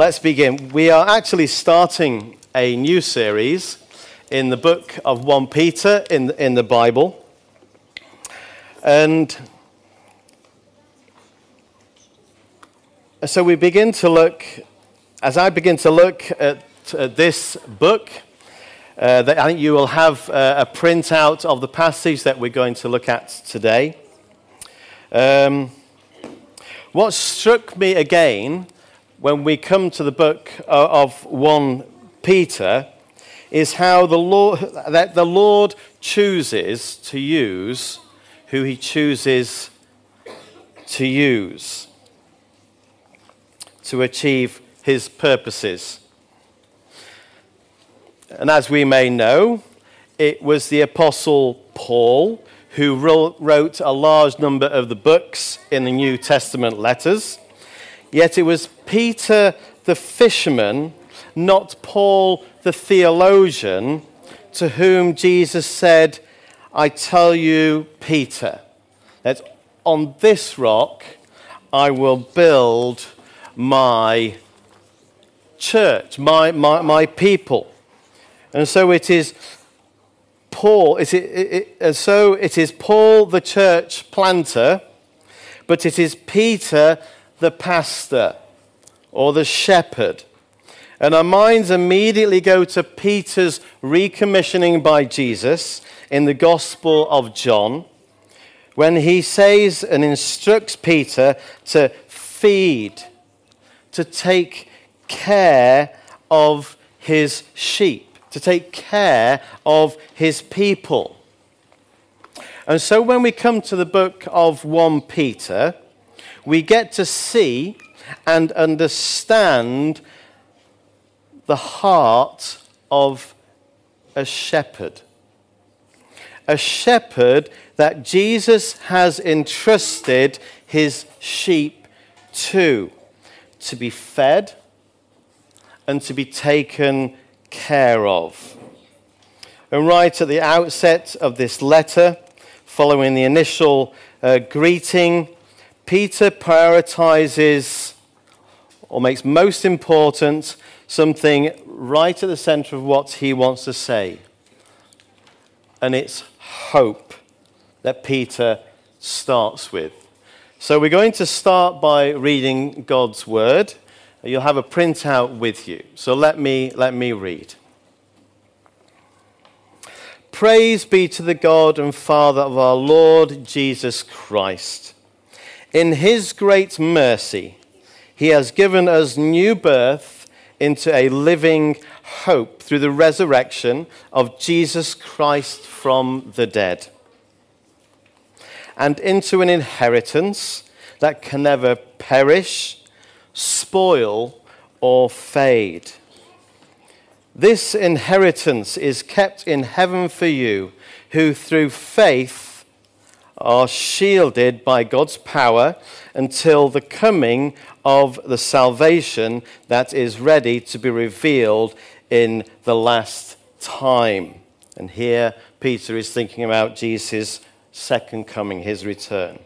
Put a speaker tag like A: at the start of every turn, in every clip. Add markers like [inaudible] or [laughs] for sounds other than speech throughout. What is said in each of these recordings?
A: Let's begin. We are actually starting a new series in the book of 1 Peter in, in the Bible. And so we begin to look, as I begin to look at, at this book, uh, that I think you will have uh, a printout of the passage that we're going to look at today. Um, what struck me again when we come to the book uh, of 1 Peter is how the Lord, that the Lord chooses to use who he chooses to use to achieve his purposes. And as we may know, it was the Apostle Paul who wrote a large number of the books in the New Testament letters. Yet it was Peter the fisherman, not Paul the theologian, to whom Jesus said, I tell you, Peter, that on this rock I will build my church, my, my, my people. And so it is Paul, it, it, it, so it is Paul the church planter, but it is Peter the pastor or the shepherd. And our minds immediately go to Peter's recommissioning by Jesus in the Gospel of John when he says and instructs Peter to feed, to take care of his sheep, to take care of his people. And so when we come to the book of 1 Peter, we get to see and understand the heart of a shepherd. A shepherd that Jesus has entrusted his sheep to, to be fed and to be taken care of. And right at the outset of this letter, following the initial uh, greeting, Peter prioritizes or makes most important something right at the center of what he wants to say. And it's hope that Peter starts with. So we're going to start by reading God's word. You'll have a printout with you. So let me, let me read. Praise be to the God and Father of our Lord Jesus Christ in His great mercy, He has given us new birth into a living hope through the resurrection of Jesus Christ from the dead, and into an inheritance that can never perish, spoil, or fade. This inheritance is kept in heaven for you, who through faith are shielded by God's power until the coming of the salvation that is ready to be revealed in the last time. And here Peter is thinking about Jesus' second coming, his return.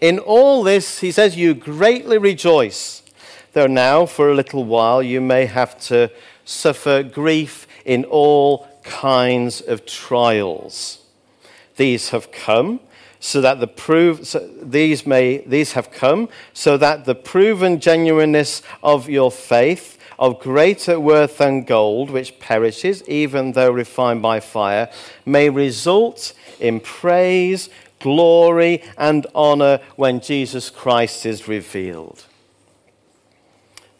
A: In all this, he says, You greatly rejoice, though now for a little while you may have to suffer grief in all kinds of trials these have come so that the prove so these may these have come so that the proven genuineness of your faith of greater worth than gold which perishes even though refined by fire may result in praise glory and honor when Jesus Christ is revealed.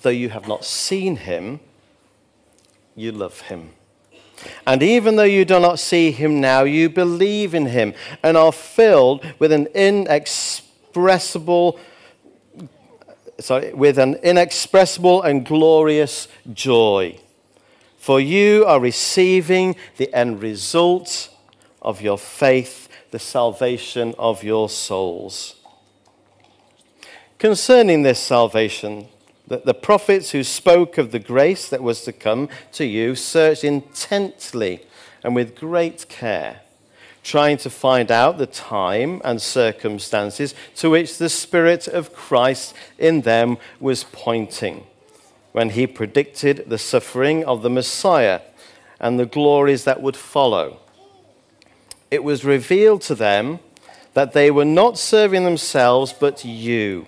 A: Though you have not seen him you love him and even though you do not see him now, you believe in him and are filled with an inexpressible sorry, with an inexpressible and glorious joy. For you are receiving the end result of your faith, the salvation of your souls. Concerning this salvation, that the prophets who spoke of the grace that was to come to you searched intently and with great care, trying to find out the time and circumstances to which the Spirit of Christ in them was pointing. when he predicted the suffering of the Messiah and the glories that would follow. It was revealed to them that they were not serving themselves but you.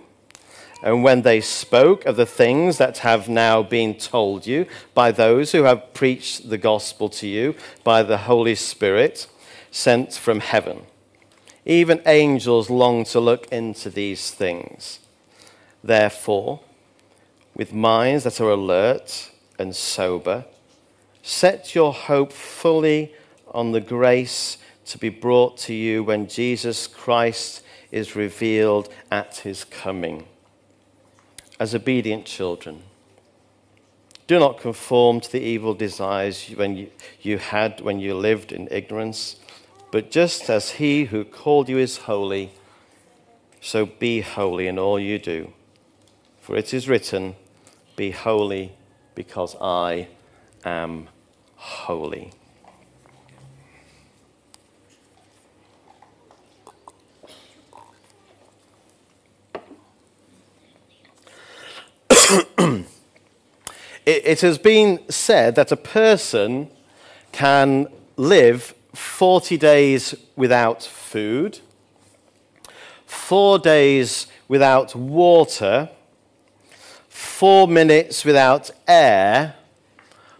A: And when they spoke of the things that have now been told you by those who have preached the gospel to you by the Holy Spirit sent from heaven, even angels long to look into these things. Therefore, with minds that are alert and sober, set your hope fully on the grace to be brought to you when Jesus Christ is revealed at his coming. As obedient children, do not conform to the evil desires when you, you had when you lived in ignorance, but just as he who called you is holy, so be holy in all you do. For it is written, Be holy, because I am holy. [coughs] it, it has been said that a person can live 40 days without food, four days without water, four minutes without air,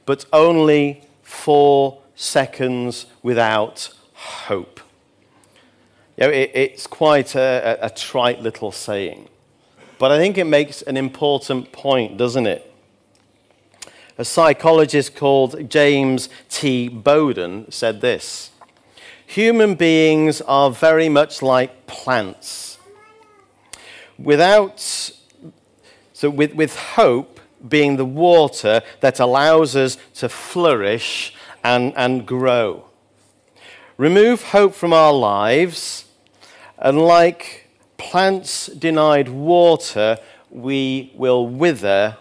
A: but only four seconds without hope. You know, it, it's quite a, a, a trite little saying, but I think it makes an important point, doesn't it? A psychologist called James T. Bowden said this Human beings are very much like plants. Without, so with, with hope being the water that allows us to flourish and, and grow. Remove hope from our lives, and like plants denied water, we will wither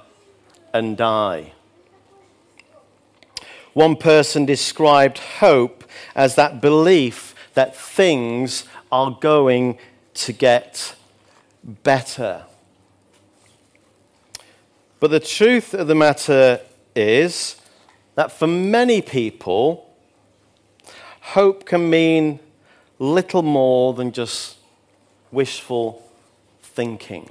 A: and die. One person described hope as that belief that things are going to get better. But the truth of the matter is that for many people, hope can mean little more than just wishful thinking.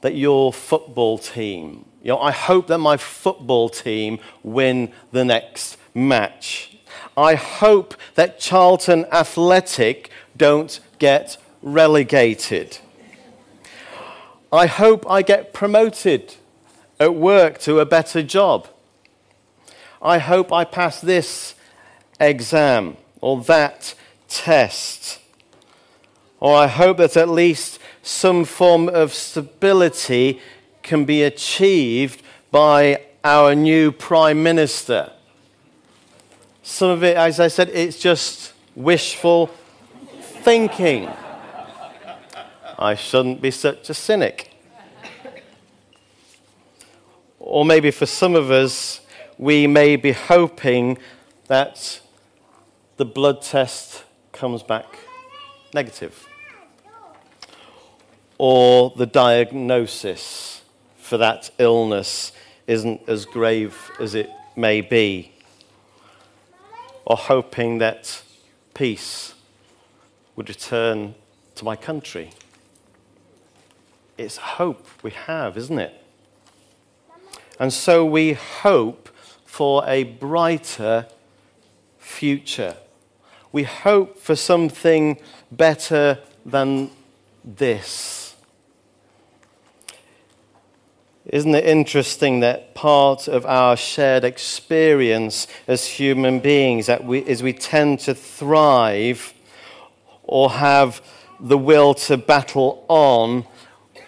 A: That your football team you know, I hope that my football team win the next match. I hope that Charlton Athletic don't get relegated. I hope I get promoted at work to a better job. I hope I pass this exam or that test. Or I hope that at least some form of stability can be achieved by our new Prime Minister. Some of it, as I said, it's just wishful thinking. I shouldn't be such a cynic. Or maybe for some of us, we may be hoping that the blood test comes back negative, or the diagnosis for that illness isn't as grave as it may be, or hoping that peace would return to my country. It's hope we have, isn't it? And so we hope for a brighter future. We hope for something better than this. Isn't it interesting that part of our shared experience as human beings that we, is we tend to thrive or have the will to battle on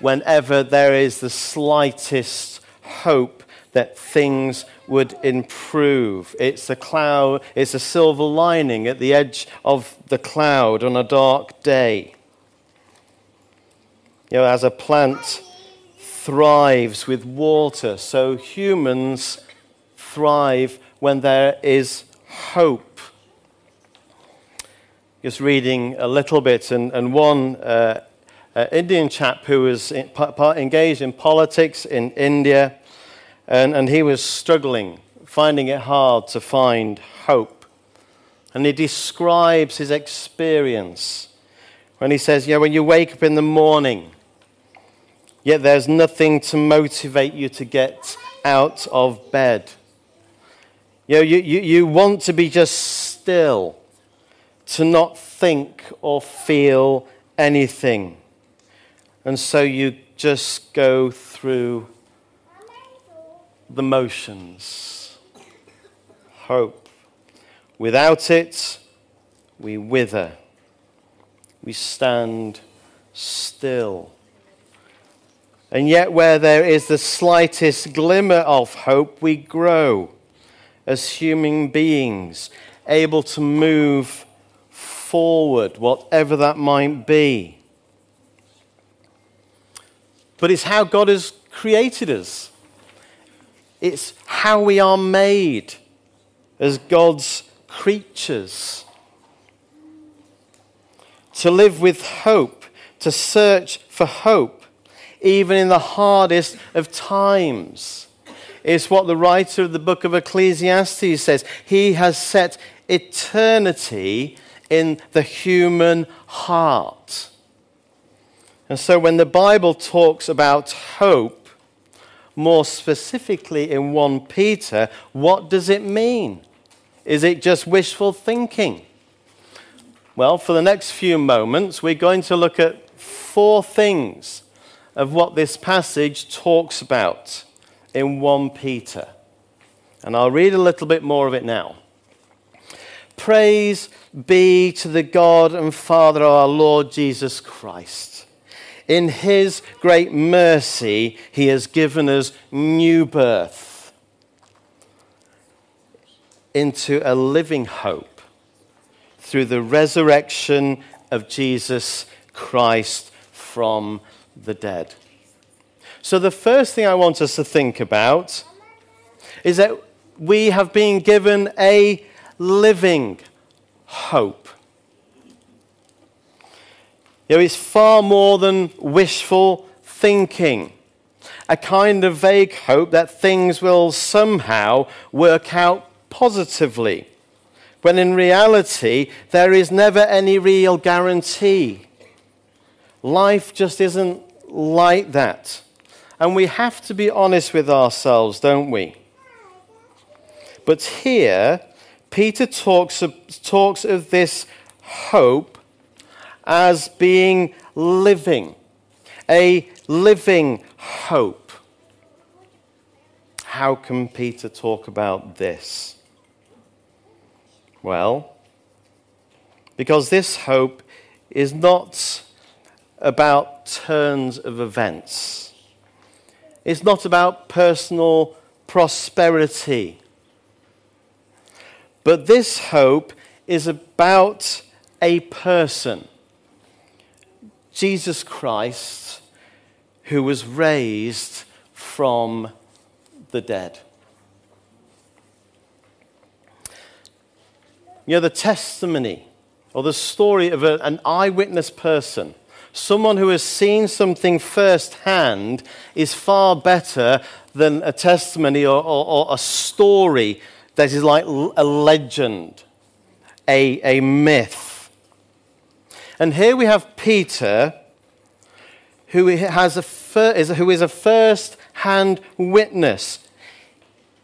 A: whenever there is the slightest hope that things would improve. It's a cloud, it's a silver lining at the edge of the cloud on a dark day. You know, as a plant thrives with water. So humans thrive when there is hope. Just reading a little bit, and, and one uh, an Indian chap who was in, engaged in politics in India, and, and he was struggling, finding it hard to find hope. And he describes his experience when he says, Yeah, when you wake up in the morning, yet there's nothing to motivate you to get out of bed. You, know, you, you, you want to be just still, to not think or feel anything. And so you just go through the motions. Hope. Without it, we wither. We stand still. And yet, where there is the slightest glimmer of hope, we grow as human beings, able to move forward, whatever that might be. But it's how God has created us, it's how we are made as God's creatures. To live with hope, to search for hope, even in the hardest of times. It's what the writer of the book of Ecclesiastes says. He has set eternity in the human heart. And so when the Bible talks about hope, more specifically in 1 Peter, what does it mean? Is it just wishful thinking? Well, for the next few moments, we're going to look at four things of what this passage talks about in 1 Peter. And I'll read a little bit more of it now. Praise be to the God and Father of our Lord Jesus Christ. In his great mercy, he has given us new birth into a living hope through the resurrection of Jesus Christ from dead. So, the first thing I want us to think about is that we have been given a living hope. You know, it's far more than wishful thinking, a kind of vague hope that things will somehow work out positively, when in reality, there is never any real guarantee. Life just isn't like that. And we have to be honest with ourselves, don't we? But here, Peter talks of, talks of this hope as being living, a living hope. How can Peter talk about this? Well, because this hope is not about turns of events. It's not about personal prosperity. But this hope is about a person, Jesus Christ, who was raised from the dead. You know, the testimony or the story of a, an eyewitness person someone who has seen something firsthand is far better than a testimony or, or, or a story that is like a legend, a, a myth. And here we have Peter, who, has a fir- is, who is a first hand witness.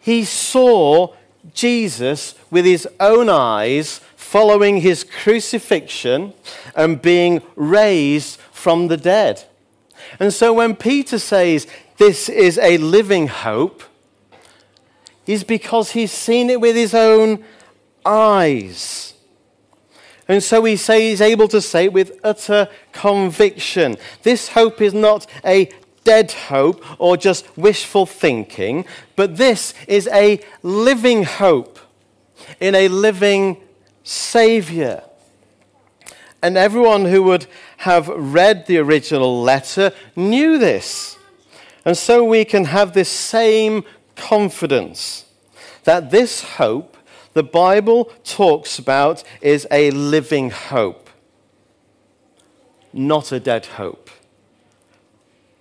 A: He saw Jesus with his own eyes following his crucifixion and being raised from the dead. And so when Peter says this is a living hope, is because he's seen it with his own eyes. And so he say, he's able to say with utter conviction this hope is not a dead hope or just wishful thinking, but this is a living hope in a living Savior. And everyone who would have read the original letter knew this. And so we can have this same confidence that this hope the Bible talks about is a living hope, not a dead hope.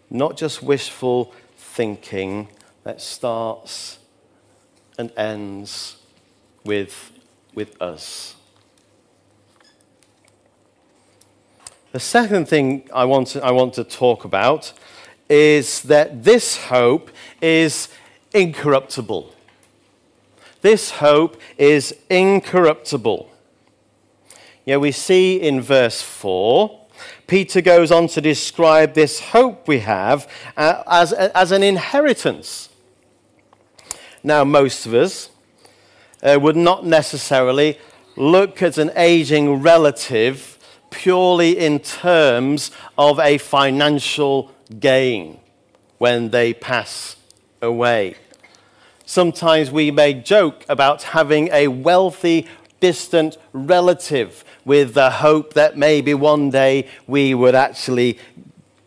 A: not just wishful thinking that starts and ends with, with us. The second thing I want, to, I want to talk about is that this hope is incorruptible. This hope is incorruptible. Yeah, we see in verse 4, Peter goes on to describe this hope we have uh, as, as an inheritance. Now, most of us uh, would not necessarily look at an aging relative purely in terms of a financial gain when they pass away. Sometimes we may joke about having a wealthy, distant relative with the hope that maybe one day we would actually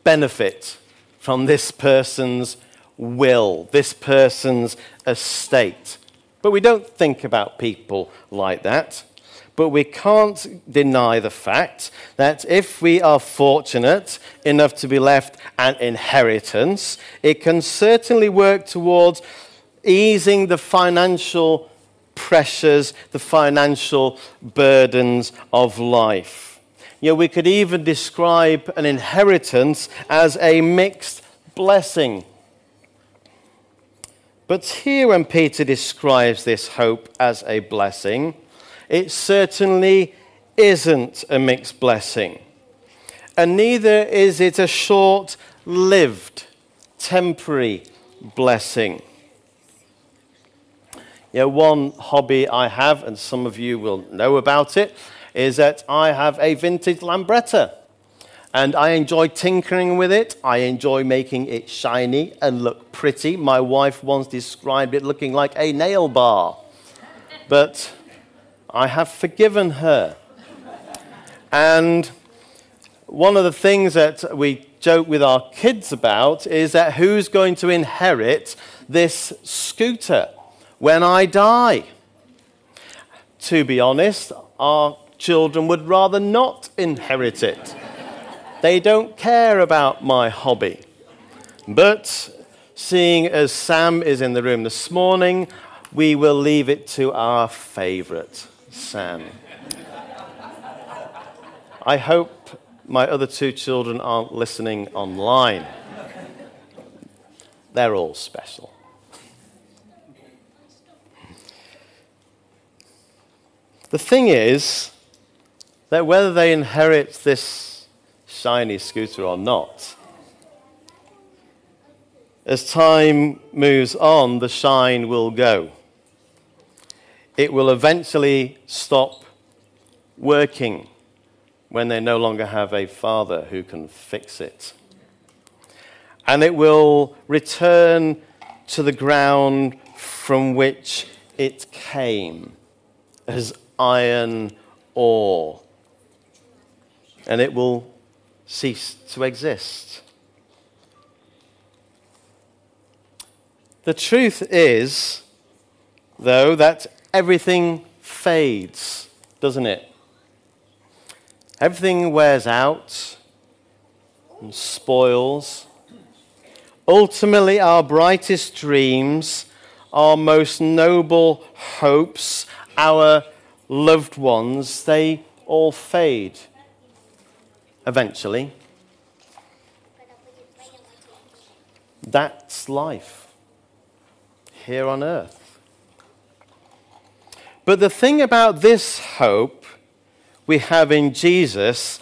A: benefit from this person's will, this person's estate. But we don't think about people like that. But we can't deny the fact that if we are fortunate enough to be left an inheritance, it can certainly work towards easing the financial pressures, the financial burdens of life. You know, we could even describe an inheritance as a mixed blessing. But here, when Peter describes this hope as a blessing, it certainly isn't a mixed blessing. And neither is it a short lived, temporary blessing. You know, one hobby I have, and some of you will know about it, is that I have a vintage Lambretta. And I enjoy tinkering with it. I enjoy making it shiny and look pretty. My wife once described it looking like a nail bar. But I have forgiven her. And one of the things that we joke with our kids about is that who's going to inherit this scooter when I die? To be honest, our children would rather not inherit it. they don't care about my hobby. But seeing as Sam is in the room this morning, we will leave it to our favorite. Sam. I hope my other two children aren't listening online. They're all special. The thing is that whether they inherit this shiny scooter or not, as time moves on, the shine will go it will eventually stop working when they no longer have a father who can fix it. And it will return to the ground from which it came as iron ore. And it will cease to exist. The truth is, though, that everything fades, doesn't it? Everything wears out and spoils. Ultimately, our brightest dreams, our most noble hopes, our loved ones, they all fade eventually. That's life here on earth. But the thing about this hope we have in Jesus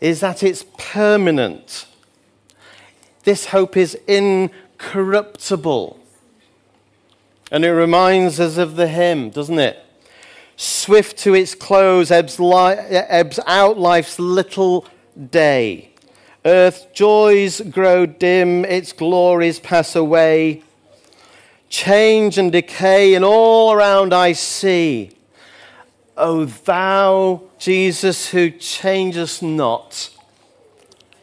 A: is that it's permanent. This hope is incorruptible. And it reminds us of the hymn, doesn't it? Swift to its close ebbs, li- ebbs out life's little day. Earth's joys grow dim, its glories pass away change and decay, and all around I see. O thou, Jesus, who changest not,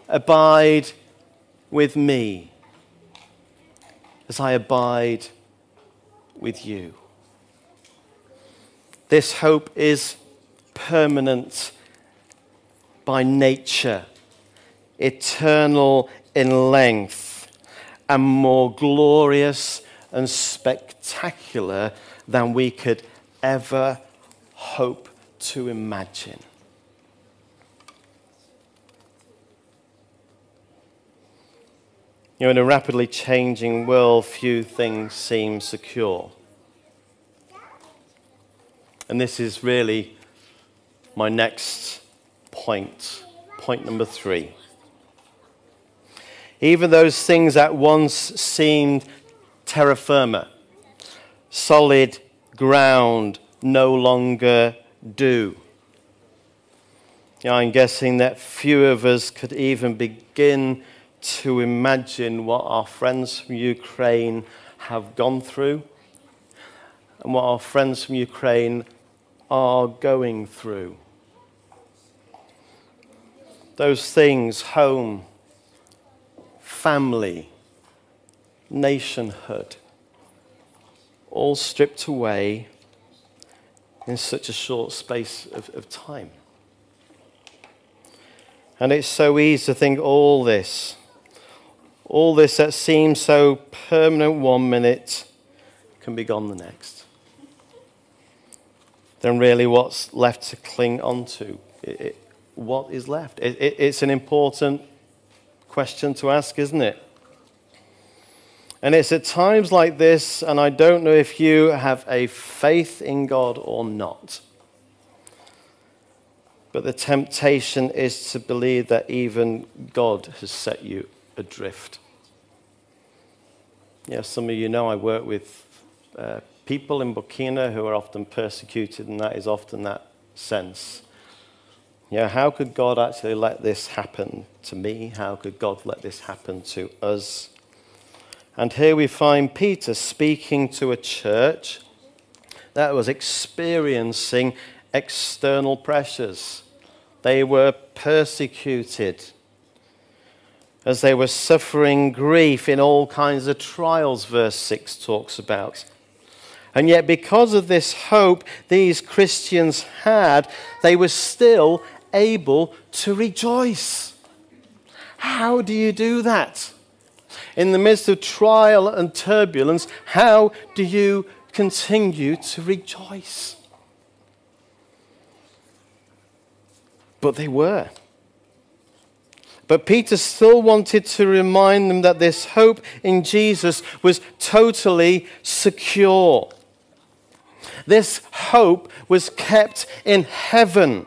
A: abide with me as I abide with you. This hope is permanent by nature. eternal in length, and more glorious and spectacular than we could ever hope to imagine. You know, in a rapidly changing world, few things seem secure. And this is really my next point, point number three. Even those things that once seemed terra firma, solid ground, no longer do. Know, I'm guessing that few of us could even begin to imagine what our friends from Ukraine have gone through and what our friends from Ukraine are going through. Those things home, family, nationhood all stripped away in such a short space of, of time. And it's so easy to think all this all this that seems so permanent one minute can be gone the next. Then, really, what's left to cling onto? It, what is left? It, it's an important question to ask, isn't it? And it's at times like this, and I don't know if you have a faith in God or not. But the temptation is to believe that even God has set you adrift. Yeah, some of you know I work with uh, people in Burkina who are often persecuted, and that is often that sense. Yeah, how could God actually let this happen to me? How could God let this happen to us? And here we find Peter speaking to a church that was experiencing external pressures. They were persecuted as they were suffering grief in all kinds of trials, verse 6 talks about. And yet, because of this hope these Christians had, they were still able to rejoice. How do you do that? In the midst of trial and turbulence, how do you continue to rejoice? But they were. But Peter still wanted to remind them that this hope in Jesus was totally secure. This hope was kept in heaven.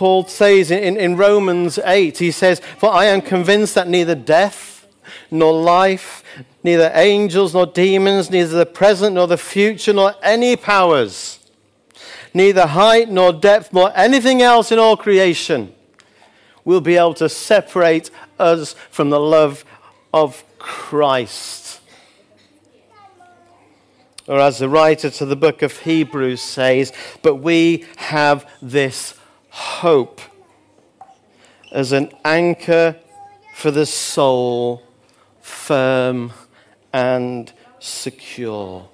A: Paul says in, in Romans 8, he says, For I am convinced that neither death nor life, neither angels nor demons, neither the present nor the future, nor any powers, neither height nor depth, nor anything else in all creation will be able to separate us from the love of Christ. Or as the writer to the book of Hebrews says, but we have this hope as an anchor for the soul, firm and secure.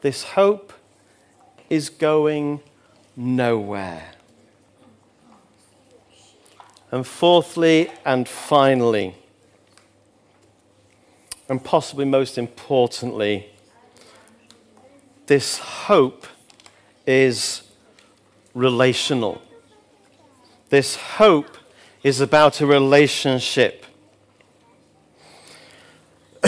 A: This hope is going nowhere. And fourthly and finally, and possibly most importantly, this hope is relational. This hope is about a relationship. [coughs]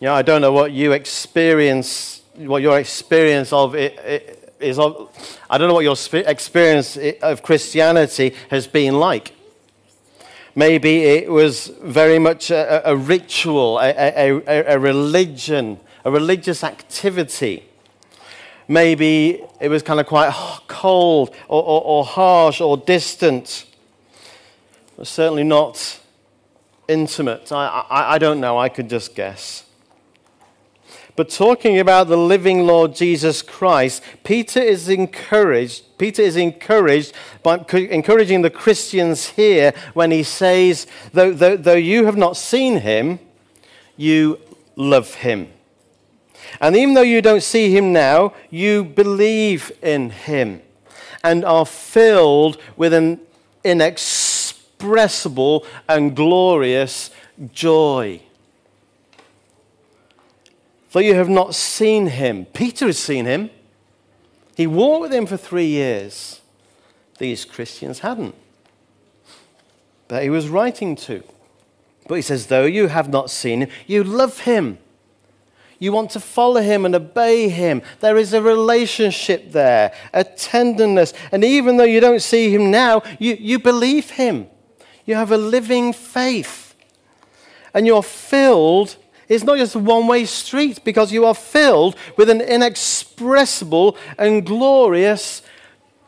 A: yeah, I don't know what you experience, what your experience of it, it is, I don't know what your experience of Christianity has been like. Maybe it was very much a, a ritual, a, a, a, religion, a religious activity. Maybe it was kind of quite cold or, or, or harsh or distant. But certainly not intimate. I, I, I don't know. I could just guess. But talking about the living Lord Jesus Christ, Peter is encouraged. Peter is encouraged by encouraging the Christians here when he says, though, though, though you have not seen him, you love him. And even though you don't see him now, you believe in him. and are filled with an inexpressible and glorious joy. Though you have not seen him, Peter has seen him. He walked with him for three years. These Christians hadn't. But he was writing to. But he says, though you have not seen him, you love him. You want to follow him and obey him. There is a relationship there, a tenderness. And even though you don't see him now, you, you believe him. You have a living faith. And you're filled it's not just a one way street because you are filled with an inexpressible and glorious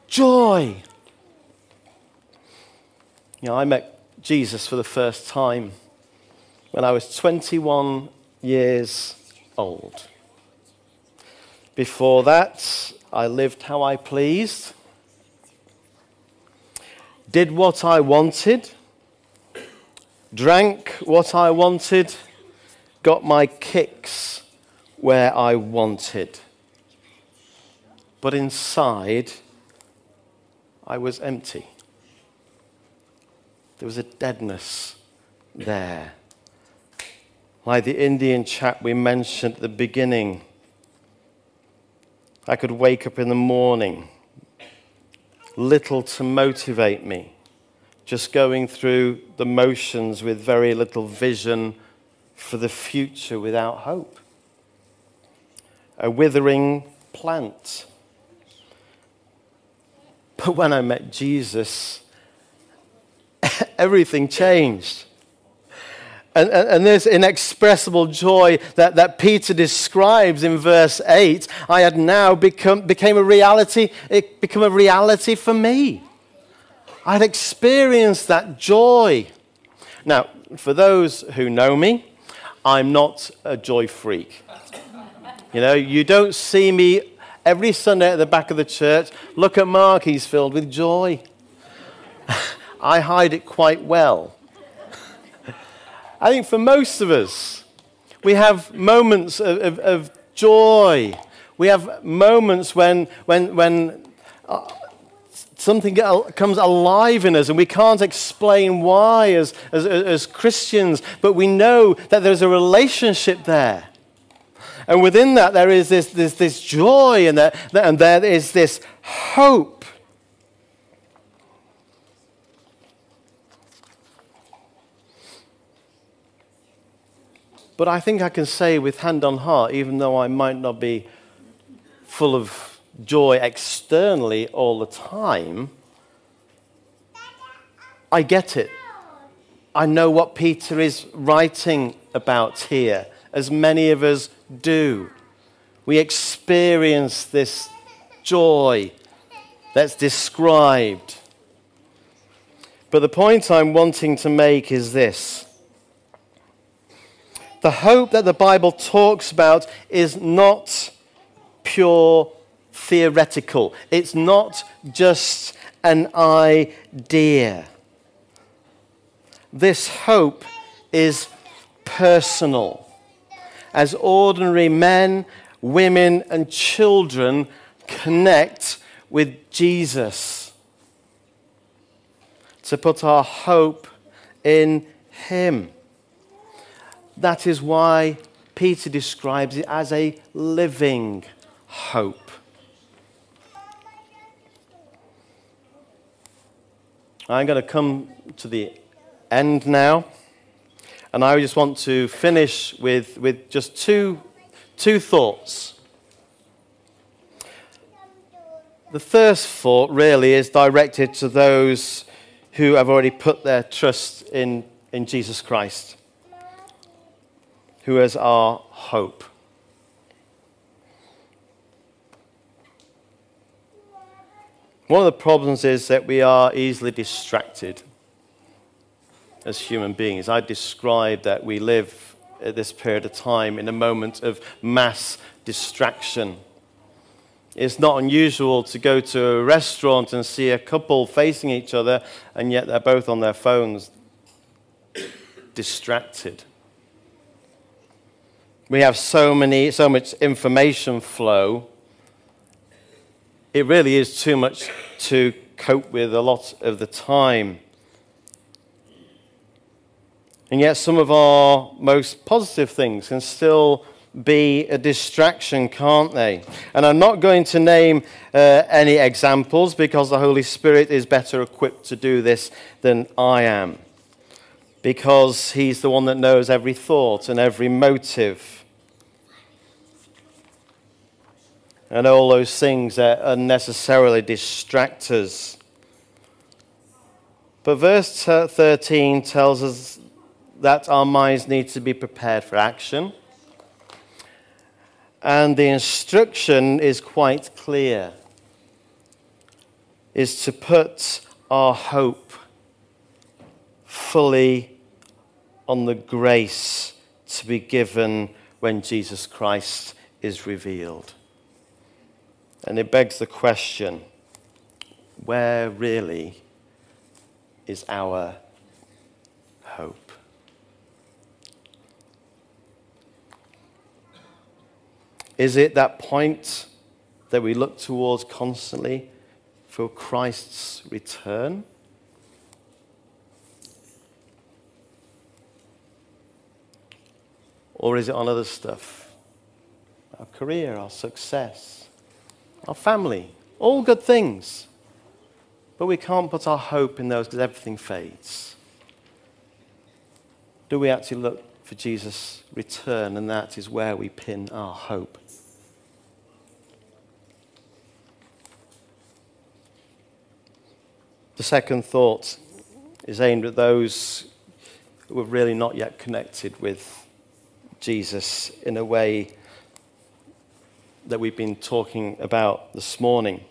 A: joy. You know, I met Jesus for the first time when I was 21 years old. Before that, I lived how I pleased, did what I wanted, drank what I wanted got my kicks where I wanted. But inside, I was empty. There was a deadness there. Like the Indian chap we mentioned at the beginning. I could wake up in the morning, little to motivate me, just going through the motions with very little vision for the future without hope. A withering plant. But when I met Jesus, [laughs] everything changed. And, and, and, this inexpressible joy that, that Peter describes in verse 8, I had now become became a reality, it became a reality for me. I'd experienced that joy. Now, for those who know me, I'm not a joy freak. You know, you don't see me every Sunday at the back of the church. Look at Mark, he's filled with joy. [laughs] I hide it quite well. I think for most of us, we have moments of, of, of joy. We have moments when, when, when uh, something comes alive in us, and we can't explain why as, as, as Christians, but we know that there's a relationship there. And within that, there is this, this, this joy, and, that, and there is this hope. But I think I can say with hand on heart, even though I might not be full of joy externally all the time, I get it. I know what Peter is writing about here, as many of us do. We experience this joy that's described. But the point I'm wanting to make is this the hope that the Bible talks about is not pure theoretical, it's not just an idea. This hope is personal. As ordinary men, women, and children connect with Jesus, to put our hope in Him. That is why Peter describes it as a living hope. I'm going to come to the end now. And I just want to finish with, with just two, two thoughts. The first thought really is directed to those who have already put their trust in, in Jesus Christ, who is our hope. One of the problems is that we are easily distracted as human beings. I described that we live at this period of time in a moment of mass distraction. It's not unusual to go to a restaurant and see a couple facing each other, and yet they're both on their phones, distracted. We have so many, so much information flow it really is too much to cope with a lot of the time. And yet, some of our most positive things can still be a distraction, can't they? And I'm not going to name uh, any examples because the Holy Spirit is better equipped to do this than I am. Because He's the one that knows every thought and every motive. And all those things that unnecessarily distract us. But verse 13 tells us that our minds need to be prepared for action. And the instruction is quite clear is to put our hope fully on the grace to be given when Jesus Christ is revealed. And it begs the question where really is our hope? Is it that point that we look towards constantly for Christ's return? Or is it on other stuff? Our career, our success, our family, all good things. But we can't put our hope in those because everything fades. Do we actually look for Jesus' return, and that is where we pin our hope? The second thought is aimed at those who are really not yet connected with Jesus in a way that we've been talking about this morning.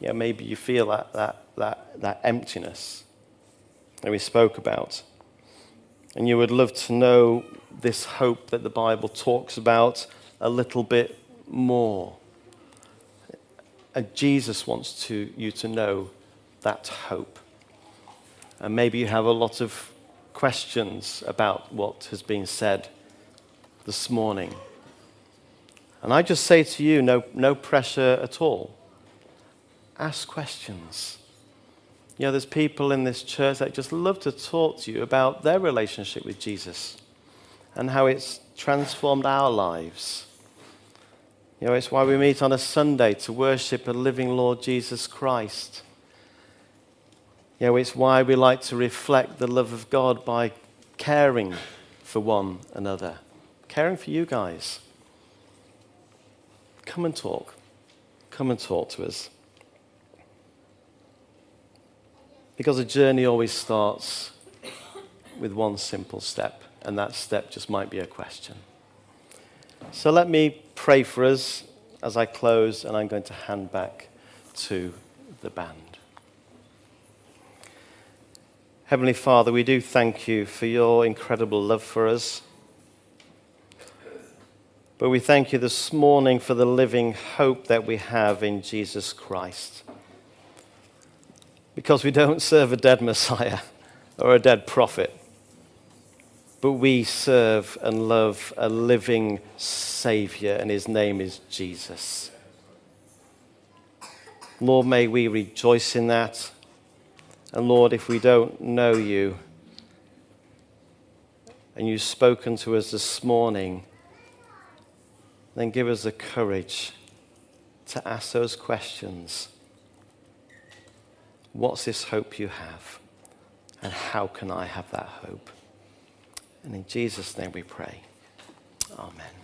A: Yeah, maybe you feel that, that, that, that emptiness that we spoke about. And you would love to know this hope that the Bible talks about a little bit more. And Jesus wants to, you to know that hope. And maybe you have a lot of questions about what has been said this morning. And I just say to you, no, no pressure at all. Ask questions. You know, there's people in this church that just love to talk to you about their relationship with Jesus and how it's transformed our lives. You know, it's why we meet on a Sunday to worship a living Lord Jesus Christ. You know, it's why we like to reflect the love of God by caring for one another, caring for you guys. Come and talk. Come and talk to us. Because a journey always starts with one simple step, and that step just might be a question. So let me pray for us as I close, and I'm going to hand back to the band. Heavenly Father, we do thank you for your incredible love for us. But we thank you this morning for the living hope that we have in Jesus Christ. Because we don't serve a dead Messiah or a dead prophet, but we serve and love a living Savior, and his name is Jesus. Lord, may we rejoice in that. And Lord, if we don't know you, and you've spoken to us this morning, then give us the courage to ask those questions. What's this hope you have? And how can I have that hope? And in Jesus' name we pray. Amen.